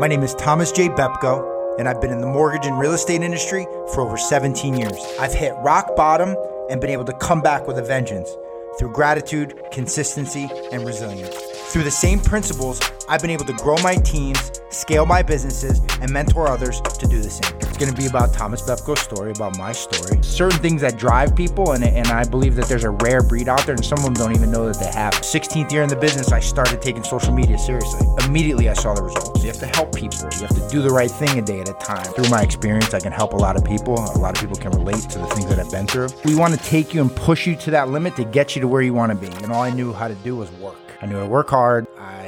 My name is Thomas J. Bepko, and I've been in the mortgage and real estate industry for over 17 years. I've hit rock bottom and been able to come back with a vengeance through gratitude, consistency, and resilience. Through the same principles, I've been able to grow my teams, scale my businesses, and mentor others to do the same. It's going to be about Thomas Bepko's story, about my story, certain things that drive people, and, and I believe that there's a rare breed out there, and some of them don't even know that they have. 16th year in the business, I started taking social media seriously. Immediately, I saw the results. You have to help people. You have to do the right thing a day at a time. Through my experience, I can help a lot of people. A lot of people can relate to the things that I've been through. We want to take you and push you to that limit to get you to where you want to be. And all I knew how to do was work. I knew how to work hard. I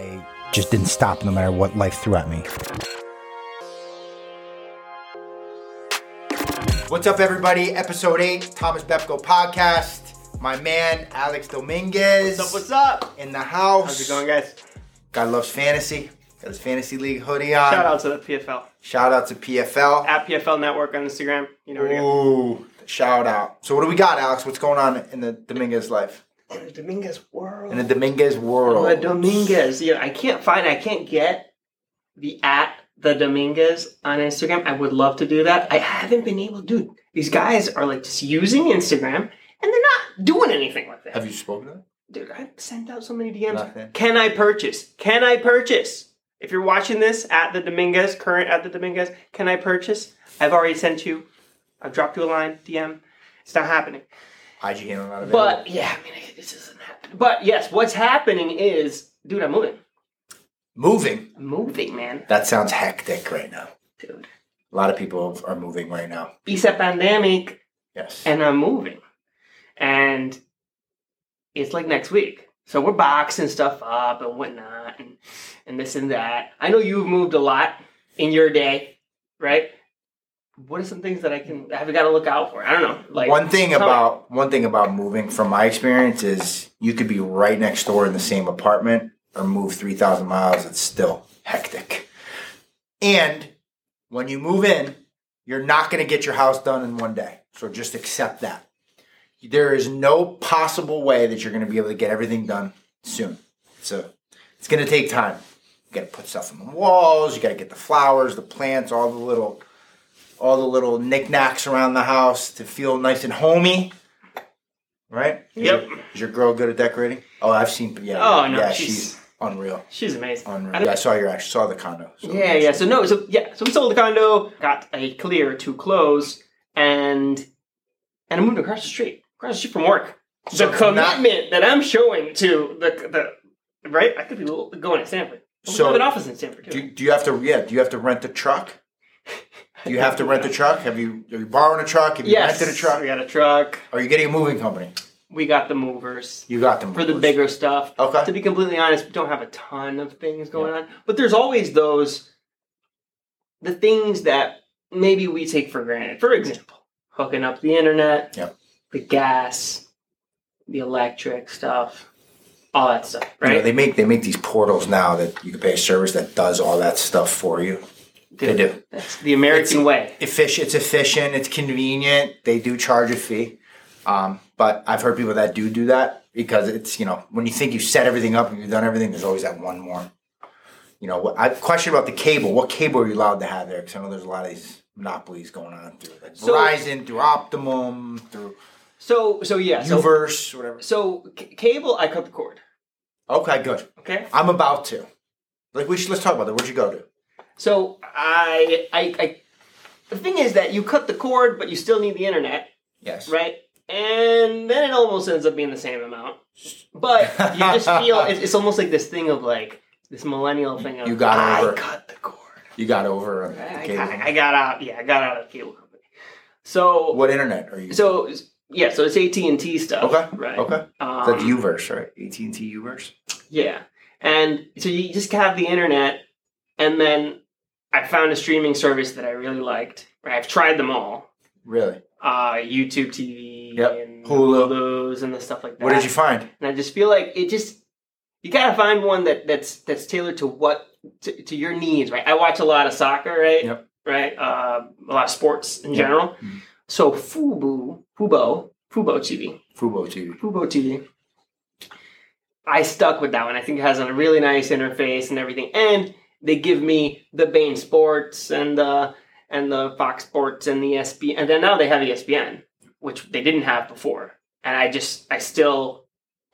just didn't stop no matter what life threw at me. What's up, everybody? Episode 8, Thomas Bepko podcast. My man, Alex Dominguez. What's up? What's up? In the house. How's it going, guys? God loves fantasy. Got his fantasy league hoodie on. Shout out to the PFL Shout out to PFL. at PFL Network on Instagram. You know where to go. Ooh, shout out. So what do we got, Alex? What's going on in the Dominguez life? In the Dominguez world. In the Dominguez world. the Dominguez. Yeah, I can't find. I can't get the at the Dominguez on Instagram. I would love to do that. I haven't been able. Dude, these guys are like just using Instagram and they're not doing anything with it. Have you spoken to them? Dude, I sent out so many DMs. Nothing. Can I purchase? Can I purchase? If you're watching this at the Dominguez, current at the Dominguez, can I purchase? I've already sent you. I've dropped you a line, DM. It's not happening. IG handle not. But yeah, I mean, this isn't happening. But yes, what's happening is, dude, I'm moving. moving. I'm moving, man. That sounds hectic right now. Dude. A lot of people are moving right now. Isa pandemic, Yes. and I'm moving. And it's like next week. So we're boxing stuff up and whatnot and, and this and that. I know you've moved a lot in your day, right? What are some things that I can have you got to look out for? I don't know. Like one thing tell me. about one thing about moving from my experience is you could be right next door in the same apartment or move 3000 miles it's still hectic and when you move in you're not going to get your house done in one day so just accept that there is no possible way that you're going to be able to get everything done soon so it's going to take time you got to put stuff on the walls you got to get the flowers the plants all the little all the little knickknacks around the house to feel nice and homey. Right? Yep. Is your girl good at decorating? Oh, I've seen. Yeah. Oh, no, yeah, she's- she's, unreal. she's amazing. Unreal. I Yeah, I saw your. I saw the condo. So Yeah, yeah. So no, so yeah, so we sold the condo, got a clear to close, and and I moved across the street, across the street from work. So the it's not- commitment that I'm showing to the the right, I could be going to Stamford. We So- have an office in Stamford too. Do, do you have to? Yeah. Do you have to rent a truck? Do you have to rent a truck? Have you? Are you borrowing a truck? Have you yes, rented a truck? We got a truck. Are you getting a moving company? We got the movers You got them for the bigger stuff. Okay. To be completely honest, we don't have a ton of things going on, but there's always those the things that maybe we take for granted. For example, hooking up the internet, Yep. the gas, the electric stuff, all that stuff, You know, right? they make they make these portals now that you can pay a service that does all that stuff for you. They do. That's the American It's- way. efficient. It's efficient. It's convenient. They do charge a fee, um, but I've heard people that do do that because it's you know when you think you set everything up and you've done everything, there's always that one more. You know, what- I question about the cable. What cable are you allowed to have there? Because I know there's a lot of these monopolies going on through like So- Verizon, through Optimum, through So, so yeah, so, Uverse, whatever. so c- cable, I cut the cord. Okay, good. Okay, I'm about to. Like we should let's talk about that. Where'd you go to? So I, I, I, the thing is that you cut the cord, but you still need the internet. Yes. right? And then it almost ends up being the same amount. But you just feel it's, it's almost like this thing of like this millennial thing of You got I over cut the cord. You got over I, cable. I, I got out. Yeah, I got out of the cable company. So what internet are you? so yeah, so it's AT and T stuff. okay. Right. Okay. Um, That's Uverse, right? AT and T Uverse. Yeah, and so you just have the internet, and then I found a streaming service that I really liked. Right, I've tried them all. Really? Uh, YouTube TV Yep. and Hulu. Hulu's and the stuff like that. What did you find? and I just feel like it just you gotta find one that that's that's tailored to what to, to your needs, right? I watch a lot of soccer, right? Yep. Right, uh, a lot of sports in Yeah. general. Mhm. So Fubo, Fubo, Fubo TV, Fubo TV. Fubo TV. I stuck with that one. I think it has a really nice interface and everything, and they give me the beIN Sports and the and the Fox Sports and the ESPN, and then now they have ESPN, which they didn't have before. And I just, I still,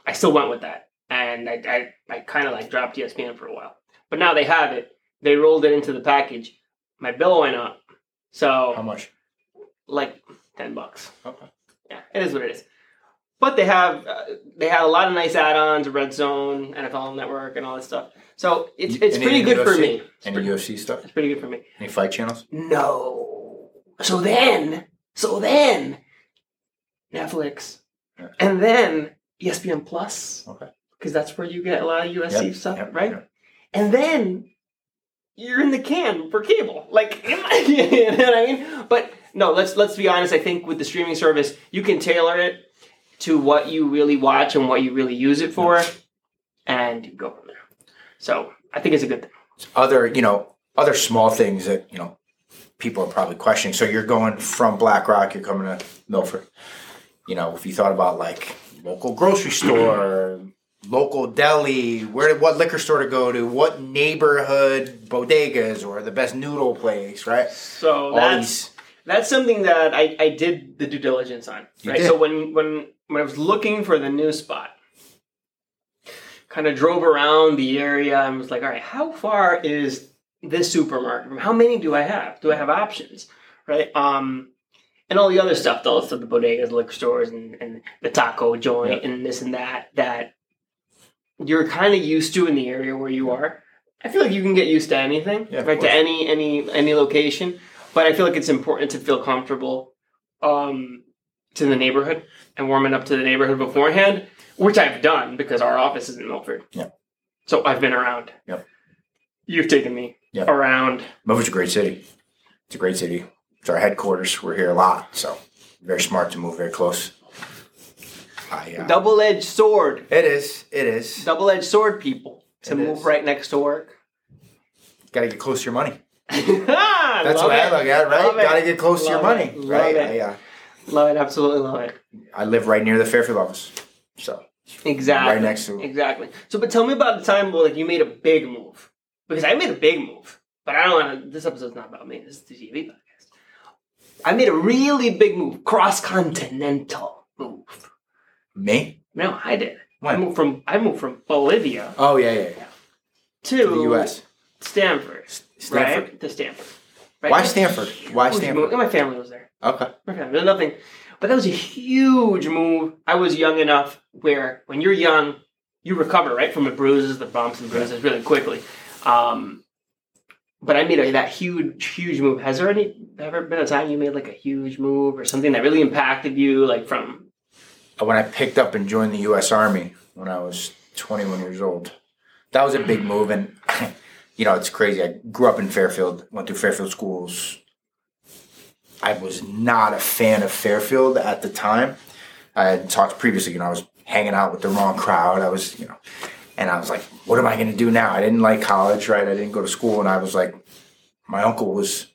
I still went with that, and I, I, I kind of like dropped ESPN for a while. But now they have it. They rolled it into the package. My bill went up, so How much? like ten bucks. Okay. Yeah, it is what it is. But they have uh, they have a lot of nice add-ons, Red Zone, NFL Network, and all this stuff. So it's it's Any- pretty good for UFC? me. It's Any pretty, UFC stuff? it's pretty good for me. Any fight channels? No. So then, so then, Netflix, Yeah. and then ESPN Plus, Okay. because that's where you get a lot of UFC Yep, stuff, yep, right? yep. And then you're in the can for cable, like you know what I mean. But no, let's let's be honest. I think with the streaming service, you can tailor it to what you really watch and what you really use it for, and you go from there. So I think it's a good thing. Other, you know, other small things that you know people are probably questioning. So you're going from Black Rock, you're coming to Milford. You know, if you thought about like local grocery store, local deli, where what liquor store to go to, what neighborhood bodegas or the best noodle place, right? So All that's these. that's something that I, I did the due diligence on. You right. did. So when when when I was looking for the new spot, kind of drove around the area and was like, all right, how far is this supermarket from? How many do I have? Do I have options? Right. Um, and all the other stuff, though, so the bodegas, liquor stores, and, and the taco joint, and this and that, that you're kind of used to in the area where you are. I feel like you can get used to anything, Yeah, right? To any any any location, but I feel like it's important to feel comfortable um, to the neighborhood and warming up to the neighborhood beforehand, which I've done because our office is in Milford. Yeah. So I've been around. Yep. You've taken me Yep. around. Milford's a great city. It's a great city. It's our headquarters. We're here a lot, so very smart to move very close. I, uh, Double edged sword. it is. It is. Double edged sword, people. To It move is. right next to work. Got to get close to your money. That's That's what I look at, right? Got to get close to your Love money, it. Love right? it. I, uh, Love it. Absolutely love it. I live right near the Fairfield office, so Exactly. right next to. Exactly. So, but tell me about the time where like you made a big move because I made a big move, but I don't want to. This episode's not about me. This is the TV podcast. I made a really big move, cross continental move. Me? No, I did. I moved from I moved from Bolivia Oh yeah, yeah, yeah. to, To the U.S. Stamford, Stamford. right? To Stamford. Right? Why Stamford? Why Stamford? My family was there. Okay. My family. There's nothing. But that was a huge move. I was young enough where when you're young, you recover right from the bruises, the bumps and bruises really quickly. Um, but I made a, that huge, huge move. Has there any ever been a time you made like a huge move or something that really impacted you, like from? When I picked up and joined the U.S. Army when I was 21 years old, that was a big move, and you know it's crazy. I grew up in Fairfield, went through Fairfield schools. I was not a fan of Fairfield at the time. I had talked previously, you know, I was hanging out with the wrong crowd. I was, you know, and I was like, what am I going to do now? I didn't like college, right? I didn't go to school, and I was like, my uncle was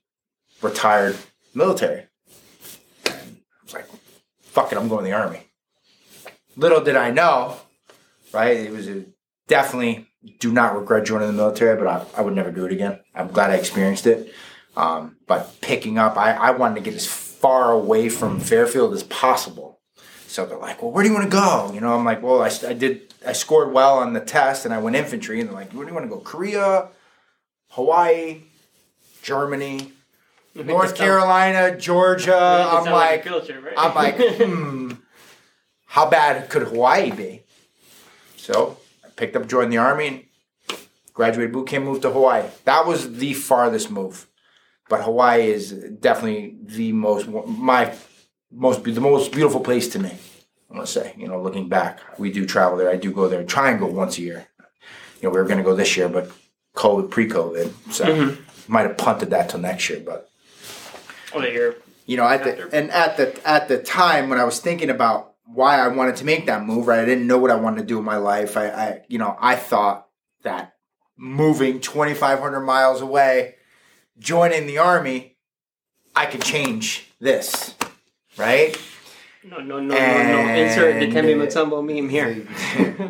retired military. And I was like, fuck it, I'm going to the army. Little did I know, right? It was a, definitely do not regret joining the military, but I, I would never do it again. I'm glad I experienced it. Um, but picking up, I, I wanted to get as far away from Fairfield as possible. So they're like, well, where do you want to go? You know, I'm like, well, I, I did, I scored well on the test and I went infantry. And they're like, where do you want to go? Korea, Hawaii, Germany, North Carolina, Georgia. I'm like, I'm like, hmm, how bad could Hawaii be? So I picked up, joined the army, and graduated boot camp, moved to Hawaii. That was the farthest move, but Hawaii is definitely the most my most the most beautiful place to me. I want to say, you know, looking back, we do travel there. I do go there. Try and go once a year. You know, we were going to go this year, but COVID, pre-COVID, so Mhm. might have punted that till next year, but Oh, you're you know at After. the and at the at the time when i was thinking about why i wanted to make that move right i didn't know what i wanted to do in my life i, I you know i thought that moving 2500 miles away joining the army i could change this right No, no, no, no, no. Insert the Dikembe Mutombo meme here.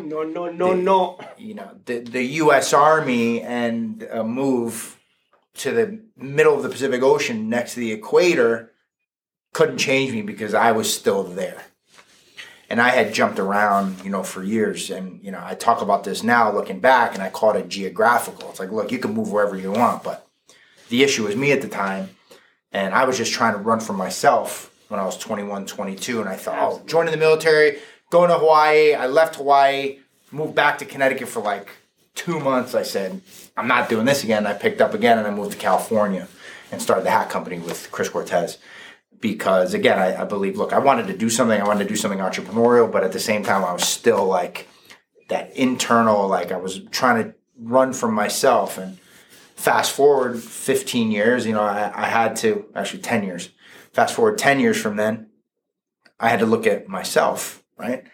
no, no, no, no. you know the the U.S. Army and a move to the middle of the Pacific Ocean next to the equator couldn't change me because I was still there. And I had jumped around, you know, for years. And, you know, I talk about this now looking back and I call it geographical. It's like, look, you can move wherever you want. But the issue was me at the time. And I was just trying to run for myself when I was 21, 22. And I thought, oh, joining the military, going to Hawaii. I left Hawaii, moved back to Connecticut for like two months. I said, I'm not doing this again. I picked up again and I moved to California and started the hat company with Chris Cortez because again, I, I believe, look, I wanted to do something. I wanted to do something entrepreneurial, but at the same time, I was still like that internal, like I was trying to run from myself. And fast forward 15 years, you know, I, I had to actually 10 years. Fast forward 10 years from then, I had to look at myself, right?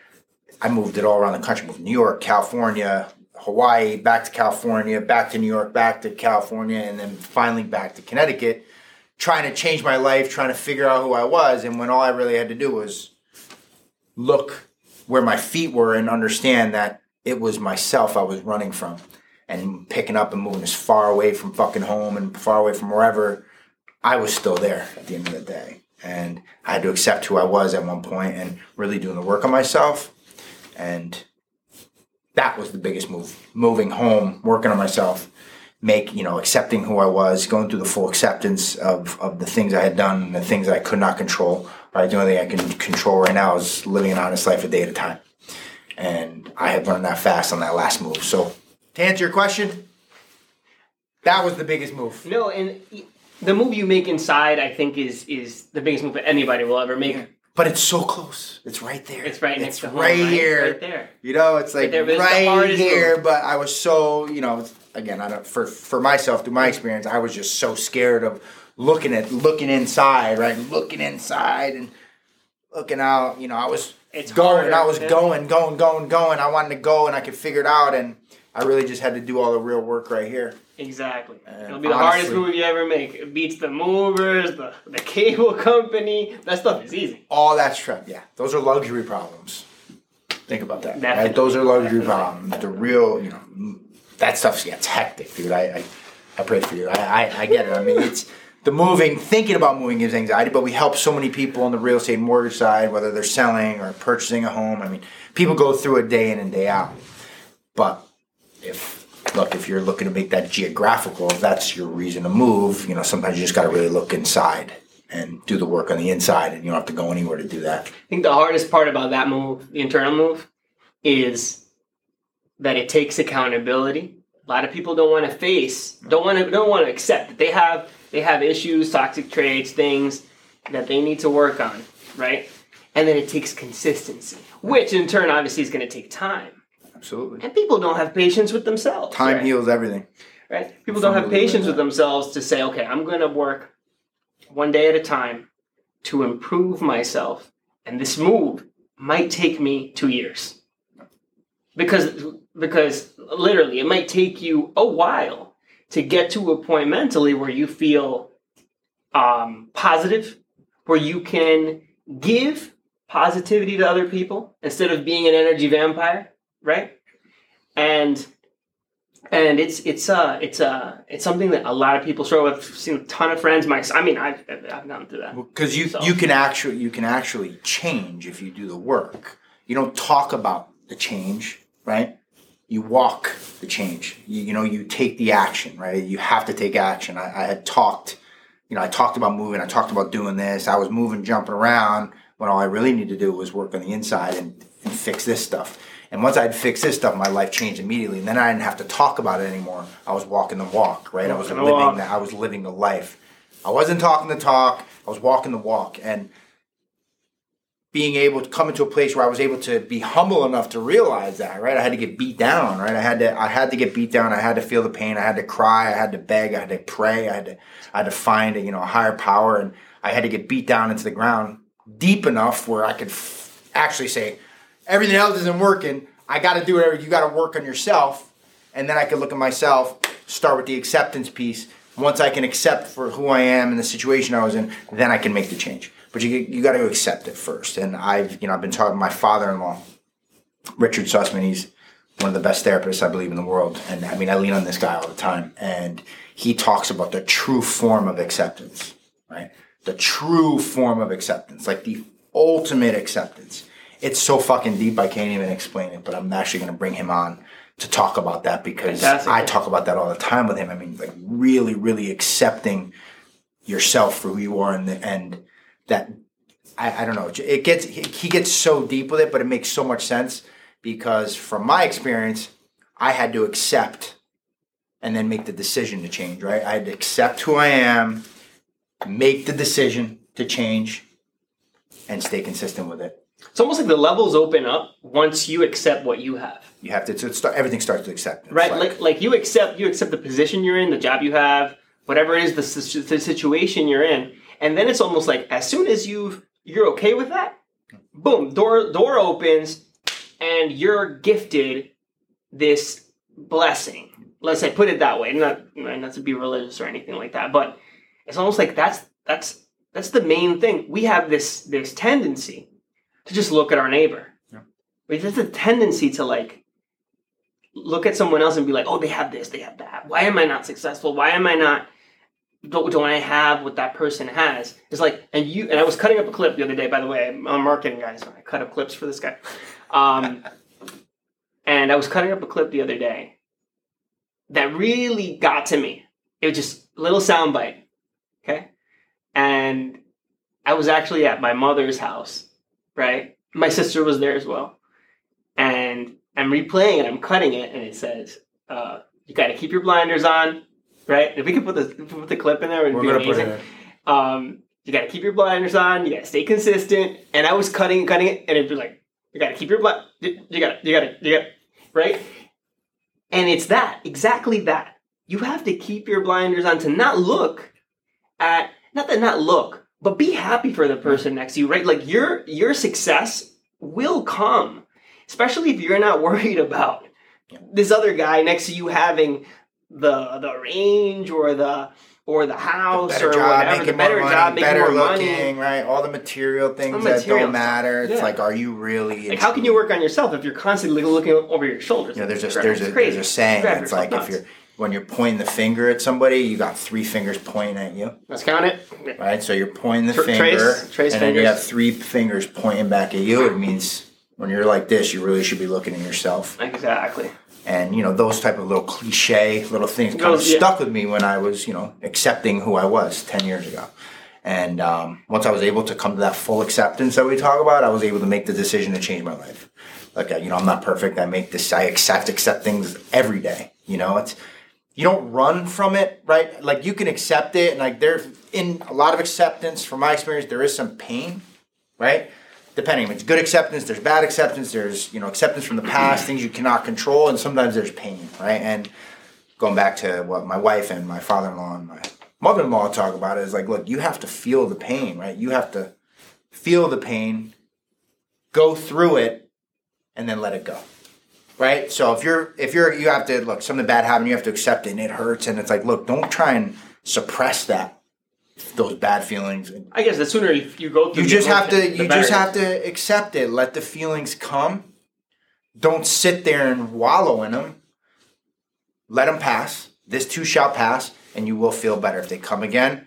I moved it all around the country, moved New York, California, Hawaii, back to California, back to New York, back to California, and then finally back to Connecticut trying to change my life, trying to figure out who I was, and when all I really had to do was look where my feet were and understand that it was myself I was running from and picking up and moving as far away from fucking home and far away from wherever, I was still there at the end of the day. And I had to accept who I was at one point and really doing the work on myself. And that was the biggest move. Moving home, working on myself, make you know accepting who I was, going through the full acceptance of of the things I had done and the things I could not control. Right, the only thing I can control right now is living an honest life a day at a time, and I had learned that fast on that last move. So to answer your question, that was the biggest move. No, and the move you make inside, I think, is is the biggest move that anybody will ever make. But it's so close. It's right there. It's right next It's to home, right right? here. Right there. You know, it's like Right there, right here. move. But I was so, you know, again, I don't for for myself through my experience, I was just so scared of looking at looking inside, right? Looking inside and looking out. You know, I was It's going. I was yeah. going, going, going, going. I wanted to go, and I could figure it out, and I really just had to do all the real work right here. Exactly. And It'll be the hardest move you ever make. It beats the movers, the, the cable company. That stuff is easy. All that stress. Yeah, those are luxury problems. Think about that. Right? Those are luxury Definitely. problems. The real, you know, that stuff gets hectic, dude. I, I, I pray for you. I, I, I get it. I mean, it's the moving, thinking about moving gives anxiety, but we help so many people on the real estate mortgage side, whether they're selling or purchasing a home. I mean, people go through it day in and day out. But if look, if you're looking to make that geographical, if that's your reason to move, you know, sometimes you just got to really look inside and do the work on the inside, and you don't have to go anywhere to do that. I think the hardest part about that move, the internal move, is that it takes accountability. A lot of people don't want to face, don't want to, don't want to accept that they have they have issues, toxic traits, things that they need to work on, right? And then it takes consistency, which in turn obviously is going to take time. Absolutely. And people don't have patience with themselves. Time right? heals everything. right? People don't have patience with themselves to say, okay, I'm going to work one day at a time to improve myself, and this move might take me two years because because literally it might take you a while to get to a point mentally where you feel um, positive, where you can give positivity to other people instead of being an energy vampire, right? And and it's it's uh it's uh it's something that a lot of people struggle with. I've seen a ton of friends. My I mean I've I've gone through that. Because you So- you can actually you can actually change if you do the work. You don't talk about the change, right? You walk the change. You, you know you take the action, right? You have to take action. I, I had talked, you know, I talked about moving. I talked about doing this. I was moving, jumping around when all I really needed to do was work on the inside and, and fix this stuff. And once I'd fixed this stuff, my life changed immediately. And then I didn't have to talk about it anymore. I was walking the walk, right? I was living walk. the, I was living the life. I wasn't talking the talk. I was walking the walk, and being able to come into a place where I was able to be humble enough to realize that, right? I had to get beat down, right? I had to, I had to get beat down. I had to feel the pain. I had to cry. I had to beg. I had to pray. I had to, I had to find a, you know, a higher power, and I had to get beat down into the ground deep enough where I could f- actually say, everything else isn't working. I got to do whatever. You got to work on yourself, and then I could look at myself, start with the acceptance piece. Once I can accept for who I am and the situation I was in, then I can make the change. but you you got to accept it first. And I've you know I've been talking to my father-in-law, Richard Sussman. He's one of the best therapists I believe in the world, and I mean I lean on this guy all the time, and he talks about the true form of acceptance, right? The true form of acceptance, like the ultimate acceptance. It's so fucking deep I can't even explain it, but I'm actually going to bring him on to talk about that because Fantastic. I talk about that all the time with him. I mean, like really, really accepting yourself for who you are, and the, and that I, I don't know. It gets he, he gets so deep with it, but it makes so much sense because from my experience, I had to accept and then make the decision to change. Right, I had to accept who I am, make the decision to change, and stay consistent with it. It's almost like the levels open up once you accept what you have. You have to. It's, everything starts to accept. right like, like you accept you accept the position you're in the job you have whatever it is the, the situation you're in and then it's almost like as soon as you you're okay with that boom door door opens and you're gifted this blessing let's say put it that way not not to be religious or anything like that but it's almost like that's that's that's the main thing we have this this tendency to just look at our neighbor Yeah. have a tendency to like look at someone else and be like, oh, they have this, they have that. Why am I not successful? Why am I not? Don't, don't I have what that person has? It's like, and you and I was cutting up a clip the other day. By the way, I'm a marketing guy, so I cut up clips for this guy. Um, and I was cutting up a clip the other day that really got to me. It was just a little soundbite, okay? And I was actually at my mother's house, right? My sister was there as well, and I'm replaying it. I'm cutting it, and it says, uh, "You got to keep your blinders on." Right? If we could put the put the clip in there, it'd We're be gonna put amazing. it. in. Um, you got to keep your blinders on. You got to stay consistent. And I was cutting, and cutting it, and it'd be like, you got to keep your blind. You got, to, you got to, you got, right? And it's that exactly that. You have to keep your blinders on to not look at not that not look, but be happy for the person next to you, right? Like your your success will come, especially if you're not worried about this other guy next to you having the the range or the or the house better or job, whatever, the better money, job, making better more money. looking, right? All the material things All that don't matter. It's Yeah. like, are you really? Like, how can you work on yourself if you're constantly looking over your shoulders? You know, there's a there's a there's a saying. It's like nuts. if you're when you're pointing the finger at somebody, you got three fingers pointing at you, Let's count it. right? So you're pointing the Tra- finger, trace- trace and then you fingers. have three fingers pointing back at you. It means when you're like this, you really should be looking at yourself. Exactly. And you know those type of little cliche little things kind of Those- yeah. stuck with me when I was you know accepting who I was ten years ago. And um, once I was able to come to that full acceptance that we talk about, I was able to make the decision to change my life. Like, uh, you know, I'm not perfect. I make this, I accept, accept things every day. You know, it's, you don't run from it, right? Like, you can accept it. And, like, there, in a lot of acceptance, from my experience, there is some pain, right? Depending. It's good acceptance, there's bad acceptance, there's, you know, acceptance from the past, things you cannot control, and sometimes there's pain, right? And going back to what my wife and my father in law and my mother in law talk about is like, look, you have to feel the pain, right? You have to feel the pain, go through it, and then let it go. Right? So if you're if you're you have to look, something bad happened, you have to accept it and it hurts and it's like, look, don't try and suppress that those bad feelings. I guess the sooner you you go through, You just have to you just have to accept it. Let the feelings come. Don't sit there and wallow in them. Let them pass. This too shall pass, and you will feel better. If they come again,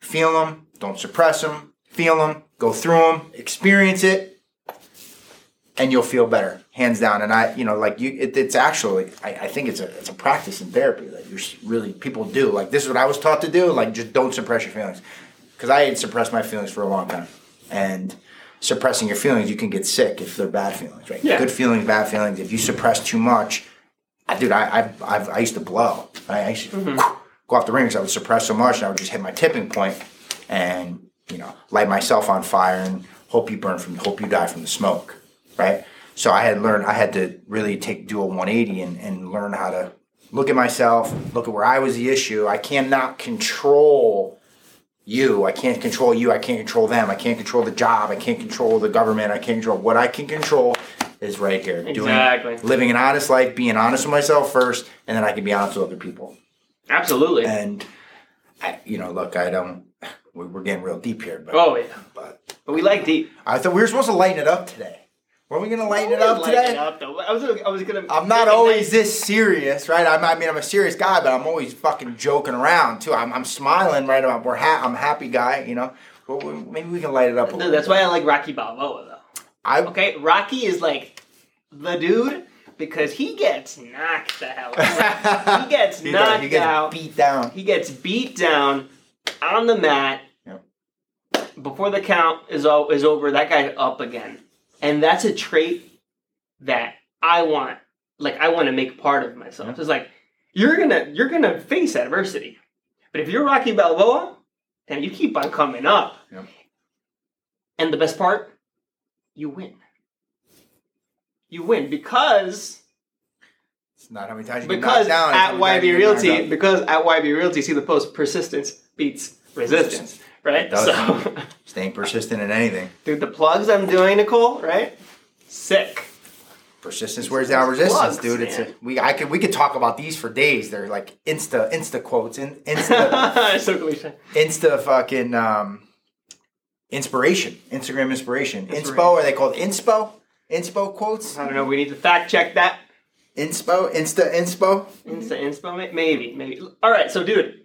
feel them. Don't suppress them. Feel them. Go through them. Experience it, and you'll feel better, hands down. And I, you know, like you, it, it's actually, I, I think it's a it's a practice in therapy that you're really people do. Like this is what I was taught to do. Like just don't suppress your feelings, because I had suppressed my feelings for a long time, and suppressing your feelings, you can get sick if they're bad feelings, right? Yeah. Good feelings, bad feelings. If you suppress too much, I, dude, I, I, I've, I used to blow. I, I used to mm-hmm. go off the rings. I would suppress so much, and I would just hit my tipping point, and you know, light myself on fire and hope you burn from, hope you die from the smoke, right? So I had learned, I had to really take do a 180 and, and learn how to look at myself, look at where I was the issue. I cannot control you. I can't control you. I can't control them. I can't control the job. I can't control the government. I can't control what I can control is right here. Exactly. Doing, living an honest life, being honest with myself first, and then I can be honest with other people. absolutely. And I, you know, look, I don't. we- we're getting real deep here, but, Oh yeah, but but we like deep. I thought we were supposed to lighten it up today. Were we gonna lighten it up Lighten today? it up. I was, I was gonna. I'm not always nice. this serious, right? I'm, I mean, I'm a serious guy, but I'm always fucking joking around too. I'm, I'm smiling right about. We're ha- I'm a happy guy, you know. Maybe we can light it up. A No, that's bit. why I like Rocky Balboa though. I Okay, Rocky is like the dude because he gets knocked the hell out. he gets He knocked does. He gets out. beat down. He gets beat down on the mat. Yep. Before the count is o- is over, that guy's up again, and that's a trait that I want. Like I want to make part of myself. It's like you're gonna you're gonna face adversity, but if you're Rocky Balboa, then you keep on coming up. Yep. And the best part, you win. You win because It's not how many times you because down. at YB you get knocked Realty because at YB Realty see the post persistence beats resistance, right? So, Staying persistent in anything. dude, the plugs I'm doing, Nicole, right? Sick. Persistence wears down resistance, Plugs, dude. It's a, we I could we could talk about these for days. They're like insta insta quotes and insta so cliche. insta fucking um inspiration. Instagram inspiration. Inspiration. Inspo are they called inspo? Inspo quotes? I don't know. We need to fact check that. Inspo? Insta inspo? Insta inspo, maybe, maybe. All right, so dude,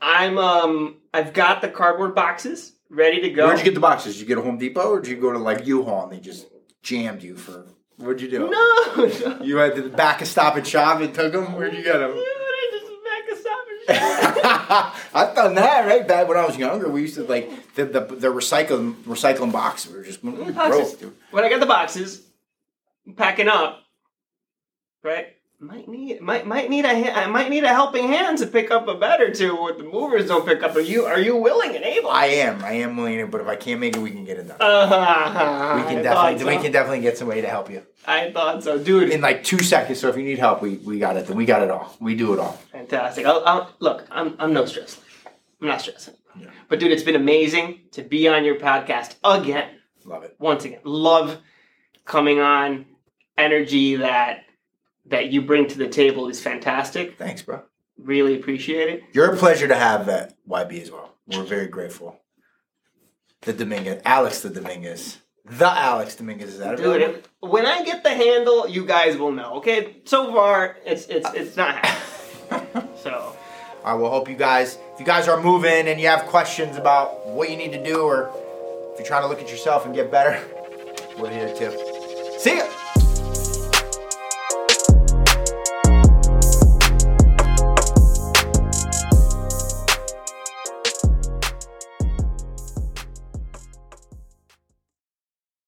I'm um, I've got the cardboard boxes ready to go. Where'd you get the boxes? Did you get a Home Depot or did you go to like U-Haul and they just jammed you for what'd you do? No, no. You went to the back of Stop and Shop and took them? Where'd you get them? Dude, I just back a stop and shop. I've done that right back when I was younger. We used to like the the, the recycling recycling box. We were just broke, dude. when I got the boxes, packing up, right? Might need might might need a I might need a helping hand to pick up a bed or two. What the movers don't pick up. Are you are you willing and able? I am, I am willing but if I can't make it, we can get it done. Uh, we can definitely, we can definitely get somebody to help you I thought so, dude. in like two seconds. So if you need help, we we got it. Then We got it all. We do it all. Fantastic. I'll, I'll, look, I'm I'm no stress. I'm not stressing. Yeah. But dude, it's been amazing to be on your podcast again. Love it. Once again, love coming on. Energy that that you bring to the table is fantastic. Thanks, bro. Really appreciate it. You're a pleasure to have at YB as well. We're very grateful. The Dominguez, Alex the Dominguez, the Alex Dominguez is that Dude, available? when I get the handle, you guys will know. Okay, so far it's it's it's not happening. so I will hope you guys, if you guys are moving and you have questions about what you need to do, or if you're trying to look at yourself and get better, we're here too. See ya.